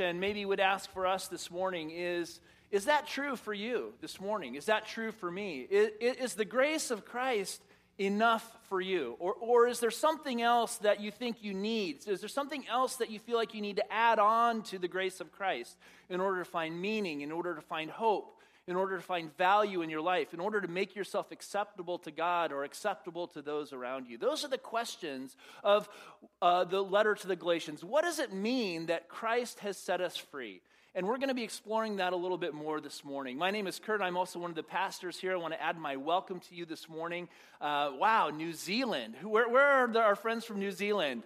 and maybe would ask for us this morning is is that true for you this morning? Is that true for me? Is, is, the grace of christ enough for you? Or, or is there something else that you think you need? Is there something else that you feel like you need to add on to the grace of christ in order to find meaning in order to find hope in order to find value in your life, in order to make yourself acceptable to God or acceptable to those around you? Those are the questions of uh, the letter to the Galatians. What does it mean that Christ has set us free? And we're going to be exploring that a little bit more this morning. My name is Kurt. I'm also one of the pastors here. I want to add my welcome to you this morning. Uh, wow, New Zealand. Where, where are the, our friends from New Zealand?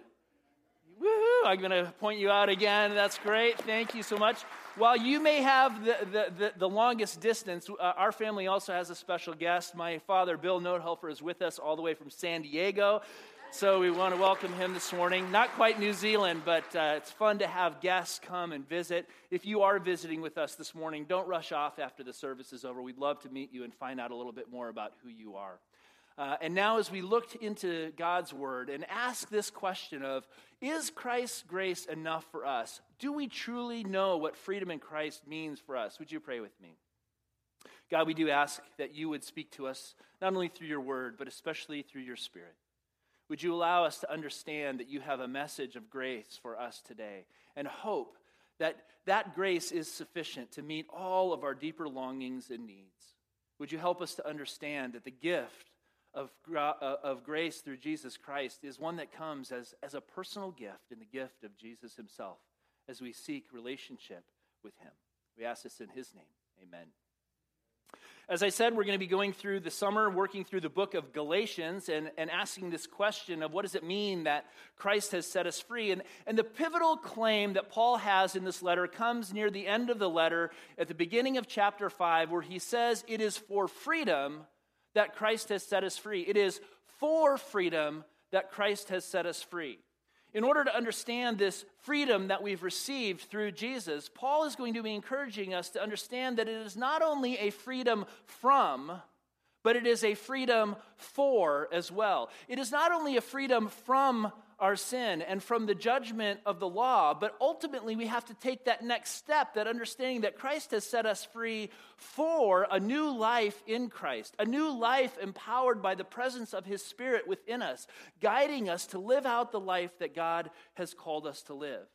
Woohoo! I'm going to point you out again. That's great. Thank you so much. While you may have the, the, the, the longest distance, uh, our family also has a special guest. My father, Bill Notehelfer, is with us all the way from San Diego. So we want to welcome him this morning. Not quite New Zealand, but uh, it's fun to have guests come and visit. If you are visiting with us this morning, don't rush off after the service is over. We'd love to meet you and find out a little bit more about who you are. Uh, and now, as we looked into God's word and ask this question of, is Christ's grace enough for us? Do we truly know what freedom in Christ means for us? Would you pray with me? God, we do ask that you would speak to us not only through your word, but especially through your spirit. Would you allow us to understand that you have a message of grace for us today and hope that that grace is sufficient to meet all of our deeper longings and needs? Would you help us to understand that the gift of, uh, of grace through Jesus Christ is one that comes as, as a personal gift in the gift of Jesus himself as we seek relationship with him. We ask this in his name. Amen. As I said, we're going to be going through the summer, working through the book of Galatians and, and asking this question of what does it mean that Christ has set us free? And, and the pivotal claim that Paul has in this letter comes near the end of the letter at the beginning of chapter 5, where he says, It is for freedom that Christ has set us free. It is for freedom that Christ has set us free. In order to understand this freedom that we've received through Jesus, Paul is going to be encouraging us to understand that it is not only a freedom from, but it is a freedom for as well. It is not only a freedom from our sin and from the judgment of the law. But ultimately, we have to take that next step, that understanding that Christ has set us free for a new life in Christ, a new life empowered by the presence of His Spirit within us, guiding us to live out the life that God has called us to live.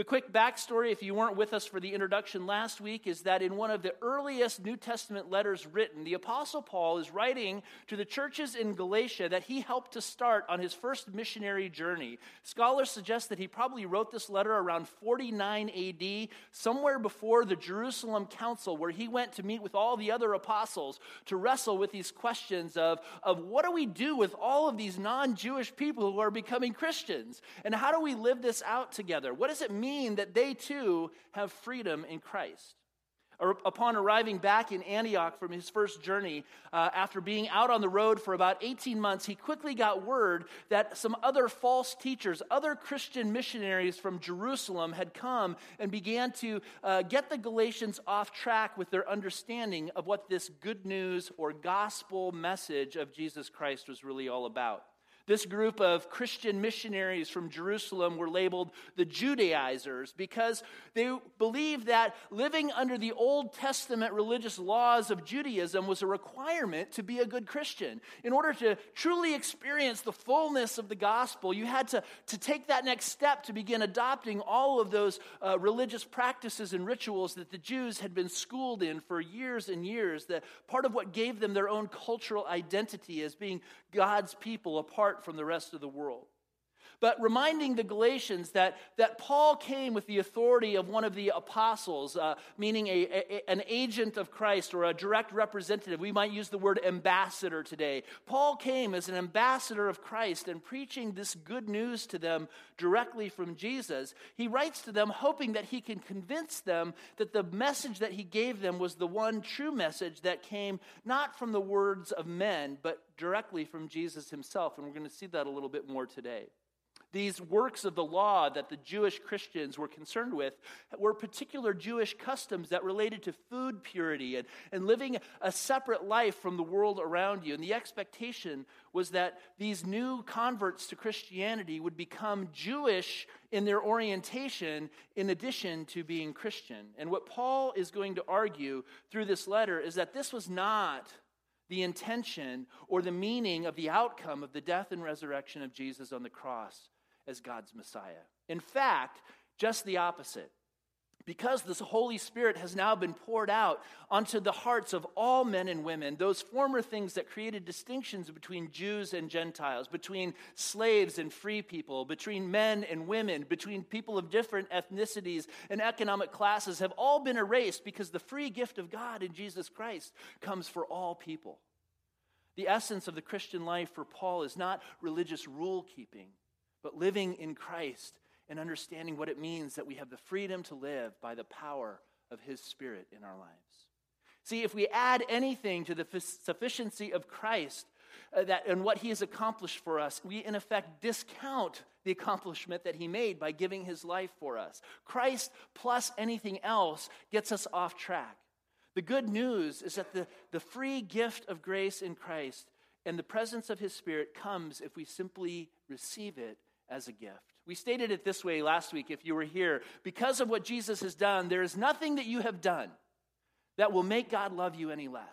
The quick backstory, if you weren't with us for the introduction last week, is that in one of the earliest New Testament letters written, the Apostle Paul is writing to the churches in Galatia that he helped to start on his first missionary journey. Scholars suggest that he probably wrote this letter around 49 AD, somewhere before the Jerusalem Council, where he went to meet with all the other apostles to wrestle with these questions of, of what do we do with all of these non Jewish people who are becoming Christians? And how do we live this out together? What does it mean? Mean that they too have freedom in Christ. Upon arriving back in Antioch from his first journey, uh, after being out on the road for about 18 months, he quickly got word that some other false teachers, other Christian missionaries from Jerusalem, had come and began to uh, get the Galatians off track with their understanding of what this good news or gospel message of Jesus Christ was really all about. This group of Christian missionaries from Jerusalem were labeled the Judaizers because they believed that living under the Old Testament religious laws of Judaism was a requirement to be a good Christian. In order to truly experience the fullness of the gospel, you had to, to take that next step to begin adopting all of those uh, religious practices and rituals that the Jews had been schooled in for years and years. That part of what gave them their own cultural identity as being God's people apart from the rest of the world but reminding the Galatians that, that Paul came with the authority of one of the apostles, uh, meaning a, a, an agent of Christ or a direct representative. We might use the word ambassador today. Paul came as an ambassador of Christ and preaching this good news to them directly from Jesus. He writes to them hoping that he can convince them that the message that he gave them was the one true message that came not from the words of men, but directly from Jesus himself. And we're going to see that a little bit more today. These works of the law that the Jewish Christians were concerned with were particular Jewish customs that related to food purity and, and living a separate life from the world around you. And the expectation was that these new converts to Christianity would become Jewish in their orientation in addition to being Christian. And what Paul is going to argue through this letter is that this was not the intention or the meaning of the outcome of the death and resurrection of Jesus on the cross as God's Messiah. In fact, just the opposite. Because this Holy Spirit has now been poured out onto the hearts of all men and women, those former things that created distinctions between Jews and Gentiles, between slaves and free people, between men and women, between people of different ethnicities and economic classes, have all been erased because the free gift of God in Jesus Christ comes for all people. The essence of the Christian life for Paul is not religious rule keeping, but living in Christ and understanding what it means that we have the freedom to live by the power of His Spirit in our lives. See, if we add anything to the sufficiency of Christ uh, that, and what He has accomplished for us, we in effect discount the accomplishment that He made by giving His life for us. Christ plus anything else gets us off track. The good news is that the, the free gift of grace in Christ and the presence of His Spirit comes if we simply receive it as a gift. We stated it this way last week if you were here. Because of what Jesus has done, there is nothing that you have done that will make God love you any less.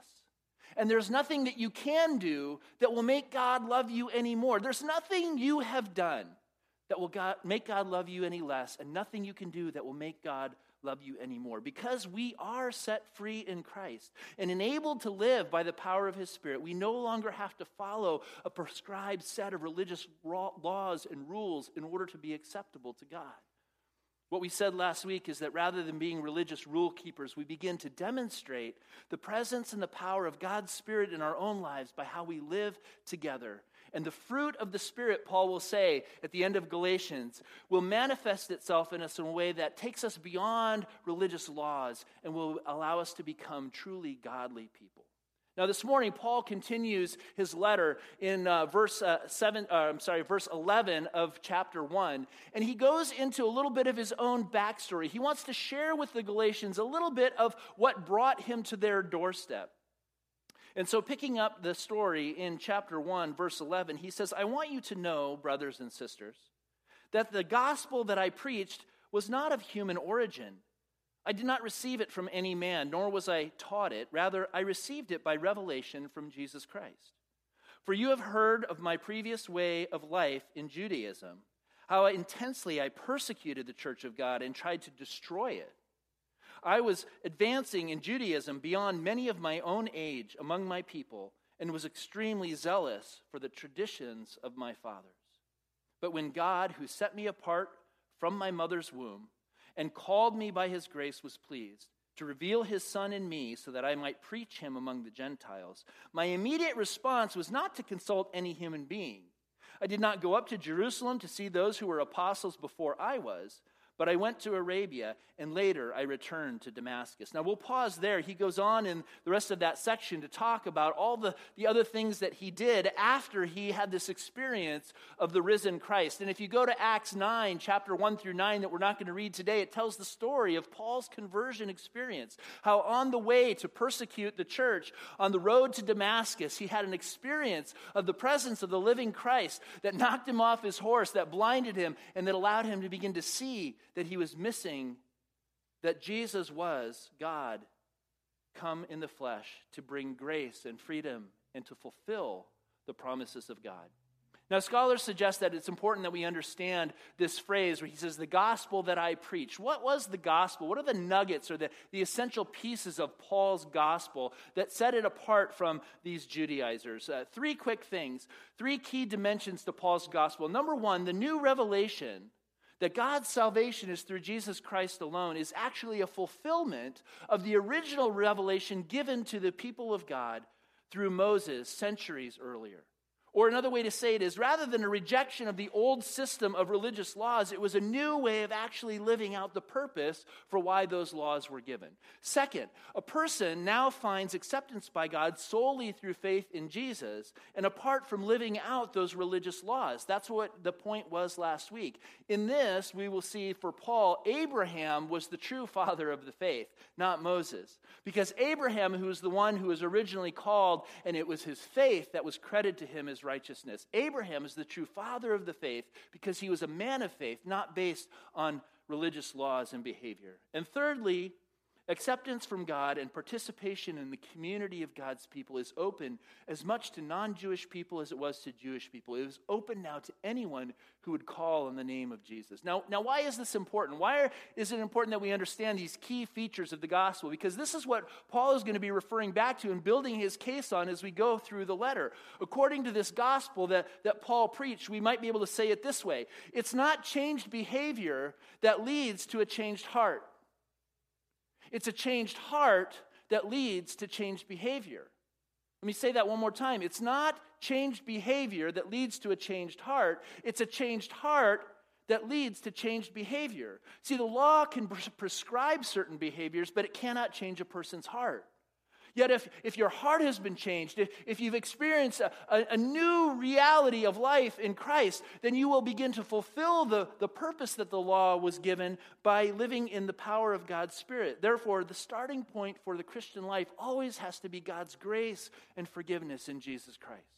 And there's nothing that you can do that will make God love you any more. There's nothing you have done that will God, make God love you any less, and nothing you can do that will make God love you anymore. Because we are set free in Christ and enabled to live by the power of His Spirit, we no longer have to follow a prescribed set of religious laws and rules in order to be acceptable to God. What we said last week is that rather than being religious rule keepers, we begin to demonstrate the presence and the power of God's Spirit in our own lives by how we live together and the fruit of the Spirit, Paul will say at the end of Galatians, will manifest itself in us in a way that takes us beyond religious laws and will allow us to become truly godly people. Now, this morning, Paul continues his letter in uh, verse uh, seven. Uh, I'm sorry, verse eleven of chapter one, and he goes into a little bit of his own backstory. He wants to share with the Galatians a little bit of what brought him to their doorstep. And so, picking up the story in chapter 1, verse 11, he says, I want you to know, brothers and sisters, that the gospel that I preached was not of human origin. I did not receive it from any man, nor was I taught it. Rather, I received it by revelation from Jesus Christ. For you have heard of my previous way of life in Judaism, how intensely I persecuted the church of God and tried to destroy it. I was advancing in Judaism beyond many of my own age among my people and was extremely zealous for the traditions of my fathers. But when God, who set me apart from my mother's womb and called me by his grace, was pleased to reveal his son in me so that I might preach him among the Gentiles, my immediate response was not to consult any human being. I did not go up to Jerusalem to see those who were apostles before I was but I went to Arabia, and later I returned to Damascus. Now we'll pause there. He goes on in the rest of that section to talk about all the, the other things that he did after he had this experience of the risen Christ. And if you go to Acts 9, chapter 1 through 9, that we're not going to read today, it tells the story of Paul's conversion experience. How on the way to persecute the church, on the road to Damascus, he had an experience of the presence of the living Christ that knocked him off his horse, that blinded him, and that allowed him to begin to see that he was missing that Jesus was God come in the flesh to bring grace and freedom and to fulfill the promises of God. Now, scholars suggest that it's important that we understand this phrase where he says, the gospel that I preach. What was the gospel? What are the nuggets or the, the essential pieces of Paul's gospel that set it apart from these Judaizers? Uh, three quick things, three key dimensions to Paul's gospel. Number one, the new revelation that God's salvation is through Jesus Christ alone is actually a fulfillment of the original revelation given to the people of God through Moses centuries earlier. Or another way to say it is rather than a rejection of the old system of religious laws, it was a new way of actually living out the purpose for why those laws were given. Second, a person now finds acceptance by God solely through faith in Jesus and apart from living out those religious laws. That's what the point was last week. In this, we will see for Paul, Abraham was the true father of the faith, not Moses. Because Abraham, who was the one who was originally called, and it was his faith that was credited to him as righteousness. Abraham is the true father of the faith because he was a man of faith, not based on religious laws and behavior. And thirdly, Acceptance from God and participation in the community of God's people is open as much to non Jewish people as it was to Jewish people. It is open now to anyone who would call on the name of Jesus. Now, now why is this important? Why is it important that we understand these key features of the gospel? Because this is what Paul is going to be referring back to and building his case on as we go through the letter. According to this gospel that, that Paul preached, we might be able to say it this way it's not changed behavior that leads to a changed heart. It's a changed heart that leads to changed behavior. Let me say that one more time. It's not changed behavior that leads to a changed heart, it's a changed heart that leads to changed behavior. See, the law can prescribe certain behaviors, but it cannot change a person's heart. Yet, if, if your heart has been changed, if, if you've experienced a, a, a, new reality of life in Christ, then you will begin to fulfill the, the purpose that the law was given by living in the power of God's Spirit. Therefore, the starting point for the Christian life always has to be God's grace and forgiveness in Jesus Christ.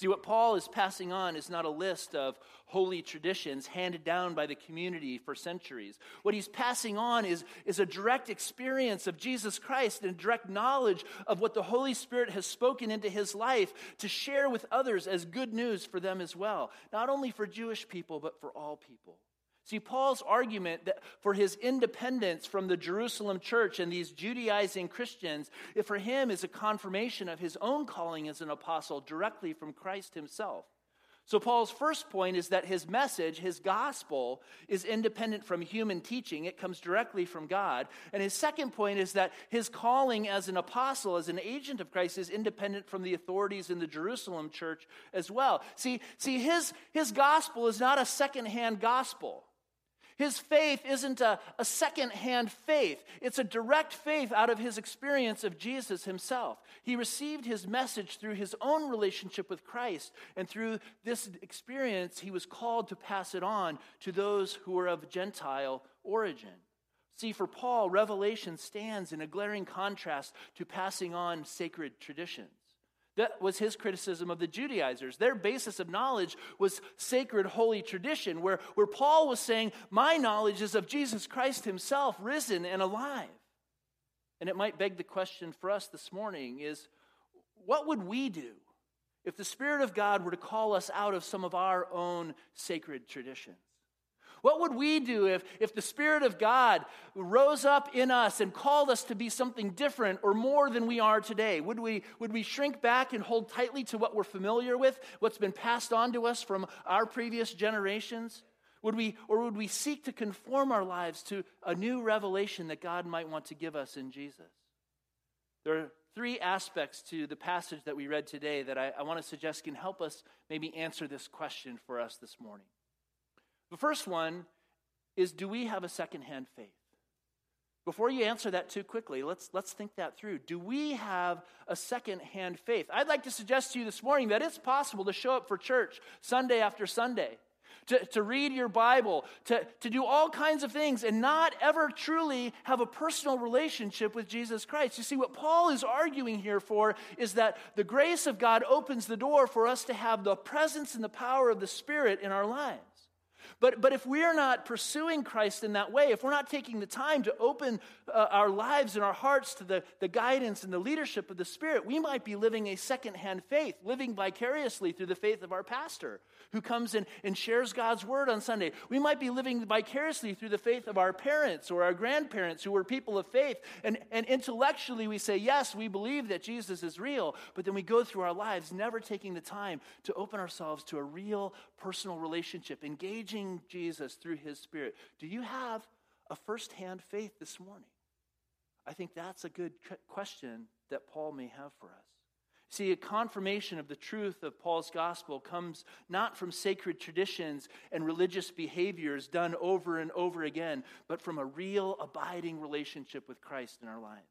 See, what Paul is passing on is not a list of holy traditions handed down by the community for centuries. What he's passing on is, is a direct experience of Jesus Christ and direct knowledge of what the Holy Spirit has spoken into his life to share with others as good news for them as well. Not only for Jewish people, but for all people. See, Paul's argument that for his independence from the Jerusalem church and these Judaizing Christians, for him is a confirmation of his own calling as an apostle directly from Christ himself. So, Paul's first point is that his message, his gospel, is independent from human teaching. It comes directly from God. And his second point is that his calling as an apostle, as an agent of Christ, is independent from the authorities in the Jerusalem church as well. See, see his, his gospel is not a secondhand gospel. His faith isn't a, a second-hand faith. It's a direct faith out of his experience of Jesus himself. He received his message through his own relationship with Christ, and through this experience, he was called to pass it on to those who were of Gentile origin. See, for Paul, revelation stands in a glaring contrast to passing on sacred traditions. That was his criticism of the Judaizers. Their basis of knowledge was sacred holy tradition, where, where Paul was saying, My knowledge is of Jesus Christ himself, risen and alive. And it might beg the question for us this morning is what would we do if the Spirit of God were to call us out of some of our own sacred traditions? What would we do if, if the Spirit of God rose up in us and called us to be something different or more than we are today? Would we, would we shrink back and hold tightly to what we're familiar with, what's been passed on to us from our previous generations? Would we, or would we seek to conform our lives to a new revelation that God might want to give us in Jesus? There are three aspects to the passage that we read today that I, I want to suggest can help us maybe answer this question for us this morning. The first one is do we have a secondhand faith? Before you answer that too quickly, let's, let's think that through. Do we have a secondhand faith? I'd like to suggest to you this morning that it's possible to show up for church Sunday after Sunday, to, to read your Bible, to, to do all kinds of things, and not ever truly have a personal relationship with Jesus Christ. You see, what Paul is arguing here for is that the grace of God opens the door for us to have the presence and the power of the Spirit in our lives. But, but if we're not pursuing Christ in that way, if we're not taking the time to open uh, our lives and our hearts to the, the guidance and the leadership of the Spirit, we might be living a secondhand faith, living vicariously through the faith of our pastor who comes in and shares God's word on Sunday. We might be living vicariously through the faith of our parents or our grandparents who were people of faith. And, and intellectually, we say, yes, we believe that Jesus is real, but then we go through our lives never taking the time to open ourselves to a real personal relationship, engaging Jesus through his Spirit. Do you have a firsthand faith this morning? I think that's a good question that Paul may have for us. See, a confirmation of the truth of Paul's gospel comes not from sacred traditions and religious behaviors done over and over again, but from a real, abiding relationship with Christ in our lives.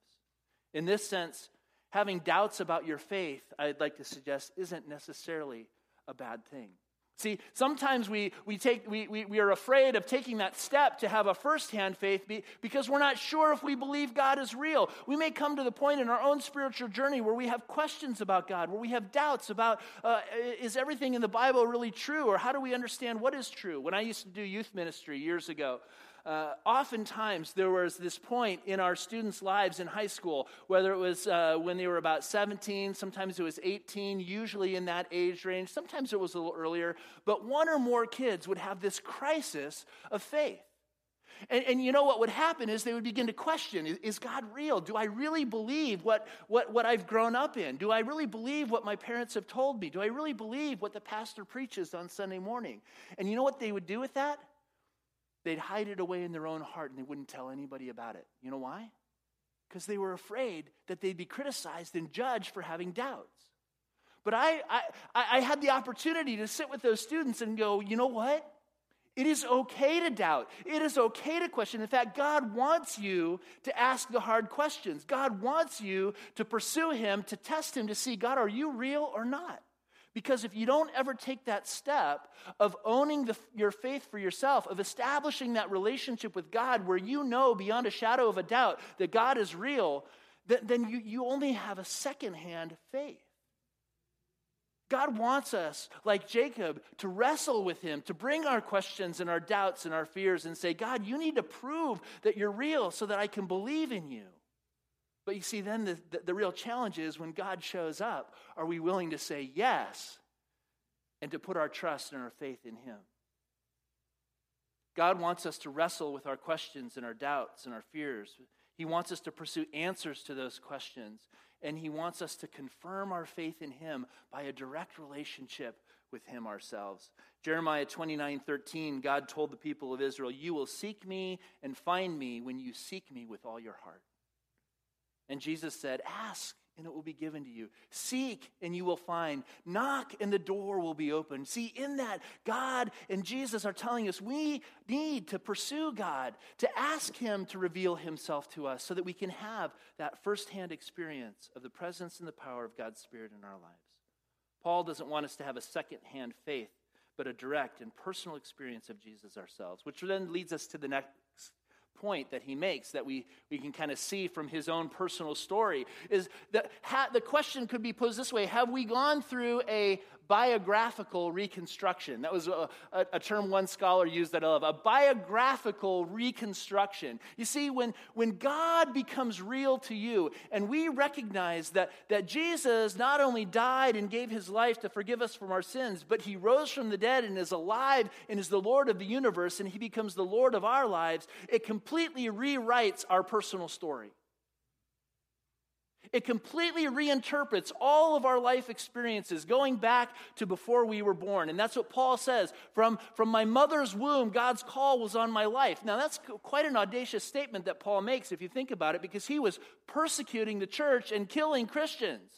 In this sense, having doubts about your faith, I'd like to suggest, isn't necessarily a bad thing. See, sometimes we, we, take, we, we, we are afraid of taking that step to have a firsthand faith be, because we're not sure if we believe God is real. We may come to the point in our own spiritual journey where we have questions about God, where we have doubts about uh, is everything in the Bible really true, or how do we understand what is true? When I used to do youth ministry years ago, uh, oftentimes there was this point in our students' lives in high school, whether it was uh, when they were about 17, sometimes it was 18, usually in that age range, sometimes it was a little earlier, but one or more kids would have this crisis of faith. And, and, you know what would happen is they would begin to question is, God real? Do I really believe what, what, what I've grown up in? Do I really believe what my parents have told me? Do I really believe what the pastor preaches on Sunday morning? And you know what they would do with that? They'd hide it away in their own heart and they wouldn't tell anybody about it. You know why? Because they were afraid that they'd be criticized and judged for having doubts. But I, I, I had the opportunity to sit with those students and go, you know what? It is okay to doubt. It is okay to question. In fact, God wants you to ask the hard questions. God wants you to pursue Him, to test Him, to see, God, are you real or not? Because if you don't ever take that step of owning the, your faith for yourself, of establishing that relationship with God where you know beyond a shadow of a doubt that God is real, then, you, you only have a secondhand faith. God wants us, like Jacob, to wrestle with Him, to bring our questions and our doubts and our fears and say, God, you need to prove that you're real so that I can believe in you. But you see, then the, the, the, real challenge is when God shows up, are we willing to say yes and to put our trust and our faith in Him? God wants us to wrestle with our questions and our doubts and our fears. He wants us to pursue answers to those questions. And He wants us to confirm our faith in Him by a direct relationship with Him ourselves. Jeremiah 29 13, God told the people of Israel, You will seek me and find me when you seek me with all your heart. And Jesus said, Ask and it will be given to you. Seek and you will find. Knock and the door will be opened. See, in that, God and Jesus are telling us we need to pursue God, to ask Him to reveal Himself to us so that we can have that firsthand experience of the presence and the power of God's Spirit in our lives. Paul doesn't want us to have a second-hand faith, but a direct and personal experience of Jesus ourselves, which then leads us to the next point that he makes that we, we can kind of see from his own personal story is that ha- the question could be posed this way. Have we gone through a biographical reconstruction. That was a, a, a, term one scholar used that I love a biographical reconstruction. You see, when, when God becomes real to you and we recognize that, that Jesus not only died and gave his life to forgive us from our sins, but he rose from the dead and is alive and is the Lord of the universe and he becomes the Lord of our lives, it completely rewrites our personal story. It completely reinterprets all of our life experiences going back to before we were born. And that's what Paul says from, from my mother's womb, God's call was on my life. Now, that's quite an audacious statement that Paul makes if you think about it, because he was persecuting the church and killing Christians.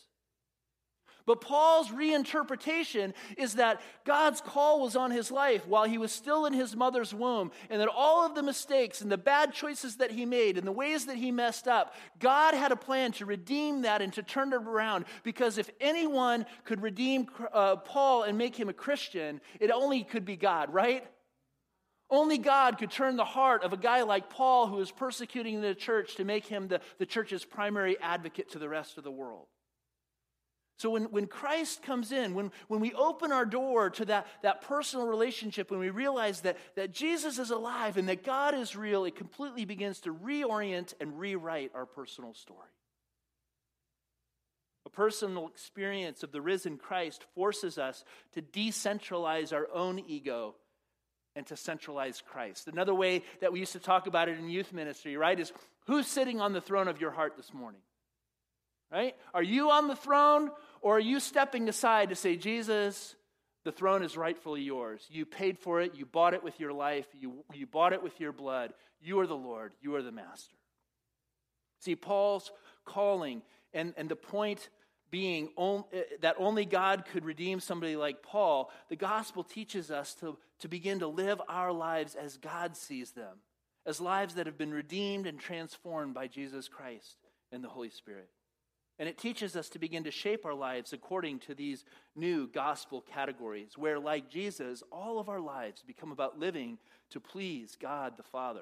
But Paul's reinterpretation is that God's call was on his life while he was still in his mother's womb, and that all of the mistakes and the bad choices that he made and the ways that he messed up, God had a plan to redeem that and to turn it around. Because if anyone could redeem uh, Paul and make him a Christian, it only could be God, right? Only God could turn the heart of a guy like Paul, who was persecuting the church, to make him the, the church's primary advocate to the rest of the world. So when, when Christ comes in, when, when we open our door to that, that personal relationship, when we realize that, that Jesus is alive and that God is real, it completely begins to reorient and rewrite our personal story. A personal experience of the risen Christ forces us to decentralize our own ego and to centralize Christ. Another way that we used to talk about it in youth ministry, right, is who's sitting on the throne of your heart this morning? Right? Are you on the throne or are you stepping aside to say, Jesus, the throne is rightfully yours? You paid for it, you bought it with your life, you, you bought it with your blood. You are the Lord, you are the master. See, Paul's calling and, and the point being on, uh, that only God could redeem somebody like Paul, the gospel teaches us to, to begin to live our lives as God sees them, as lives that have been redeemed and transformed by Jesus Christ and the Holy Spirit. And it teaches us to begin to shape our lives according to these new gospel categories, where, like Jesus, all of our lives become about living to please God the Father.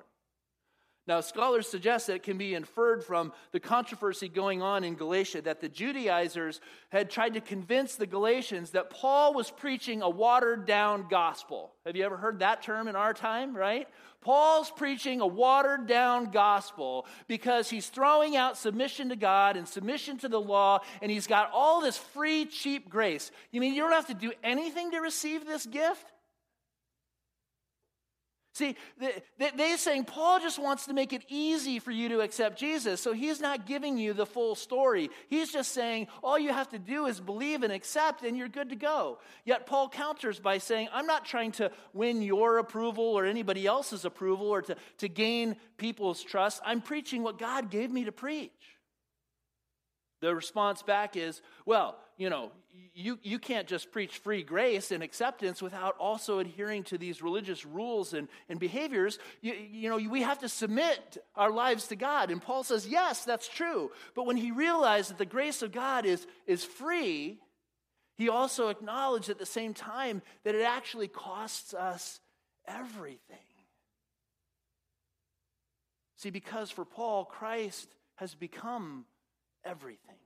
Now, scholars suggest that it can be inferred from the controversy going on in Galatia that the Judaizers had tried to convince the Galatians that Paul was preaching a watered down gospel. Have you ever heard that term in our time, right? Paul's preaching a watered down gospel because he's throwing out submission to God and submission to the law, and he's got all this free, cheap grace. You mean you don't have to do anything to receive this gift? See, they're saying Paul just wants to make it easy for you to accept Jesus. So he's not giving you the full story. He's just saying all you have to do is believe and accept, and you're good to go. Yet Paul counters by saying, I'm not trying to win your approval or anybody else's approval or to, to gain people's trust. I'm preaching what God gave me to preach. The response back is, well, you know, you, you can't just preach free grace and acceptance without also adhering to these religious rules and, and behaviors. You, you know, we have to submit our lives to God. And Paul says, yes, that's true. But when he realized that the grace of God is, is free, he also acknowledged at the same time that it actually costs us everything. See, because for Paul, Christ has become everything.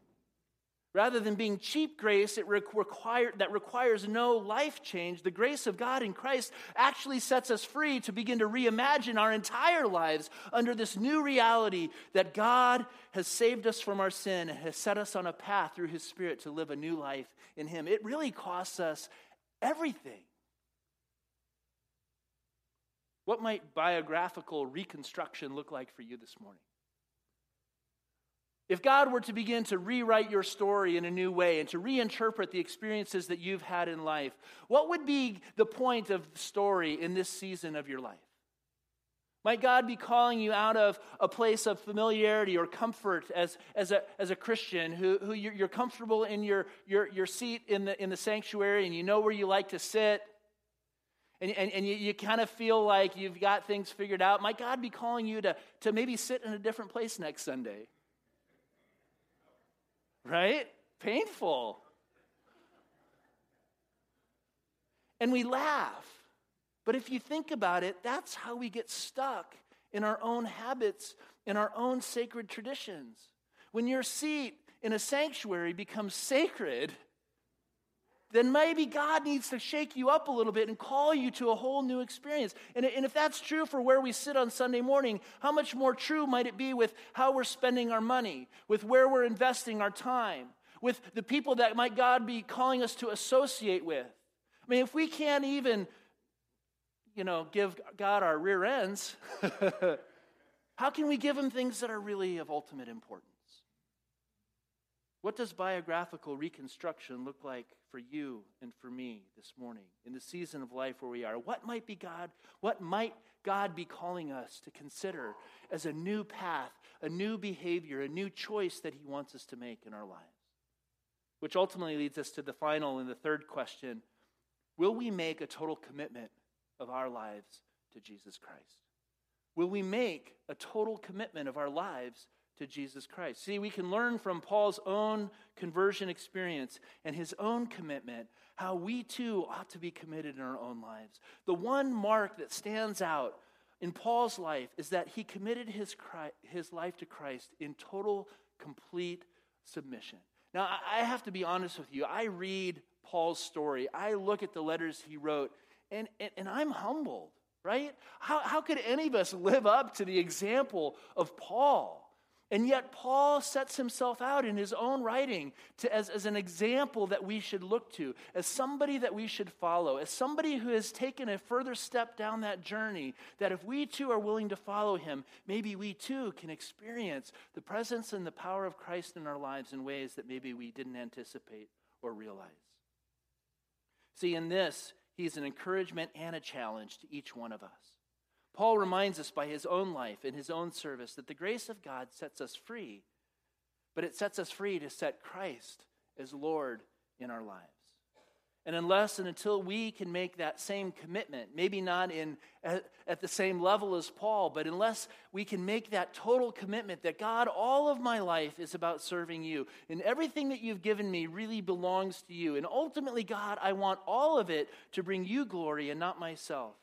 Rather than being cheap grace it require, that requires no life change, the grace of God in Christ actually sets us free to begin to reimagine our entire lives under this new reality that God has saved us from our sin and has set us on a path through His Spirit to live a new life in Him. It really costs us everything. What might biographical reconstruction look like for you this morning? If God were to begin to rewrite your story in a new way and to reinterpret the experiences that you've had in life, what would be the point of the story in this season of your life? Might God be calling you out of a place of familiarity or comfort as, as, a, as a Christian who, who you're, comfortable in your, your, your seat in the, in the sanctuary and you know where you like to sit and, and, and you, you kind of feel like you've got things figured out? Might God be calling you to, to maybe sit in a different place next Sunday? Right? Painful. And we laugh. But if you think about it, that's how we get stuck in our own habits, in our own sacred traditions. When your seat in a sanctuary becomes sacred, then maybe God needs to shake you up a little bit and call you to a whole new experience. And, and if that's true for where we sit on Sunday morning, how much more true might it be with how we're spending our money, with where we're investing our time, with the people that might God be calling us to associate with? I mean, if we can't even, you know, give God our rear ends, how can we give him things that are really of ultimate importance? What does biographical reconstruction look like for you and for me this morning in the season of life where we are? What might be God? What might God be calling us to consider as a new path, a new behavior, a new choice that He wants us to make in our lives? Which ultimately leads us to the final and the third question Will we make a total commitment of our lives to Jesus Christ? Will we make a total commitment of our lives to Jesus Christ. See, we can learn from Paul's own conversion experience and his own commitment how we too ought to be committed in our own lives. The one mark that stands out in Paul's life is that he committed his, Christ, his life to Christ in total, complete submission. Now, I have to be honest with you. I read Paul's story, I look at the letters he wrote, and, and, and I'm humbled, right? How, how could any of us live up to the example of Paul? And yet, Paul sets himself out in his own writing to, as, as an example that we should look to, as somebody that we should follow, as somebody who has taken a further step down that journey. That if we too are willing to follow him, maybe we too can experience the presence and the power of Christ in our lives in ways that maybe we didn't anticipate or realize. See, in this, he's an encouragement and a challenge to each one of us. Paul reminds us by his own life and his own service that the grace of God sets us free, but it sets us free to set Christ as Lord in our lives. And unless and until we can make that same commitment, maybe not in, at, at, the same level as Paul, but unless we can make that total commitment that God, all of my life is about serving you, and everything that you've given me really belongs to you. And ultimately, God, I want all of it to bring you glory and not myself.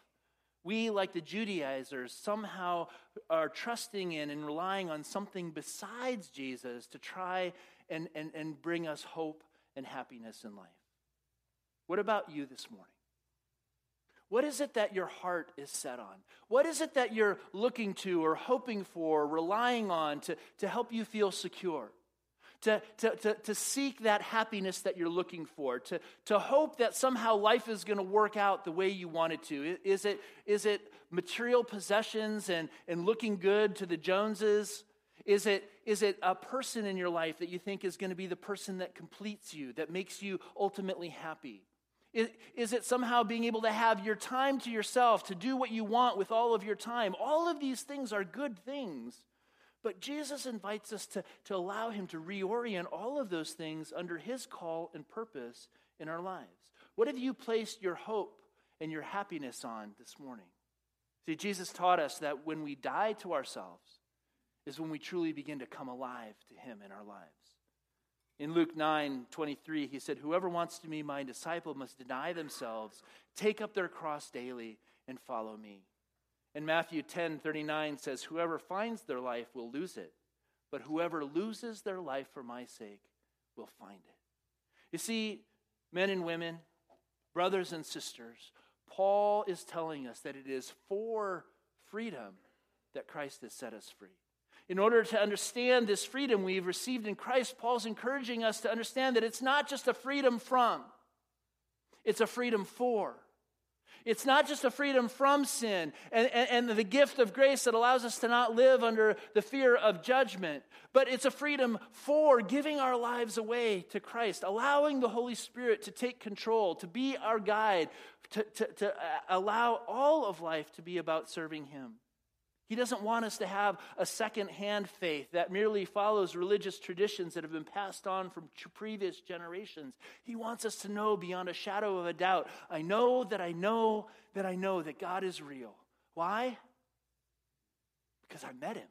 We, like the Judaizers, somehow are trusting in and relying on something besides Jesus to try and, and, and bring us hope and happiness in life. What about you this morning? What is it that your heart is set on? What is it that you're looking to or hoping for, or relying on to, to help you feel secure? To, to, to, to seek that happiness that you're looking for, to, to hope that somehow life is going to work out the way you want it to? Is it, is it material possessions and, and looking good to the Joneses? Is it, is it a person in your life that you think is going to be the person that completes you, that makes you ultimately happy? Is it somehow being able to have your time to yourself, to do what you want with all of your time? All of these things are good things. But Jesus invites us to, to allow Him to reorient all of those things under His call and purpose in our lives. What have you placed your hope and your happiness on this morning? See, Jesus taught us that when we die to ourselves is when we truly begin to come alive to Him in our lives. In Luke 9 23, he said, Whoever wants to be my disciple must deny themselves, take up their cross daily, and follow me. And Matthew 10 39 says, Whoever finds their life will lose it, but whoever loses their life for my sake will find it. You see, men and women, brothers and sisters, Paul is telling us that it is for freedom that Christ has set us free. In order to understand this freedom we've received in Christ, Paul's encouraging us to understand that it's not just a freedom from, it's a freedom for. It's not just a freedom from sin and, and, and, the gift of grace that allows us to not live under the fear of judgment, but it's a freedom for giving our lives away to Christ, allowing the Holy Spirit to take control, to be our guide, to, to, to uh, allow all of life to be about serving Him. He doesn't want us to have a second-hand faith that merely follows religious traditions that have been passed on from previous generations. He wants us to know beyond a shadow of a doubt I know that I know that I know that God is real. Why? Because I met him.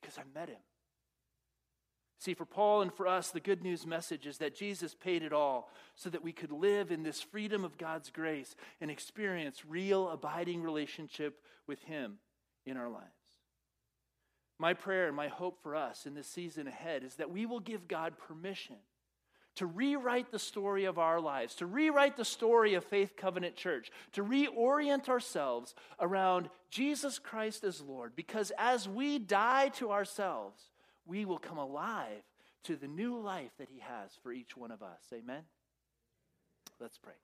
Because I met him. See, for Paul and for us, the good news message is that Jesus paid it all so that we could live in this freedom of God's grace and experience real, abiding relationship with Him in our lives. My prayer and my hope for us in this season ahead is that we will give God permission to rewrite the story of our lives, to rewrite the story of Faith Covenant Church, to reorient ourselves around Jesus Christ as Lord. Because as we die to ourselves, we will come alive to the new life that He has for each one of us. Amen? Let's pray.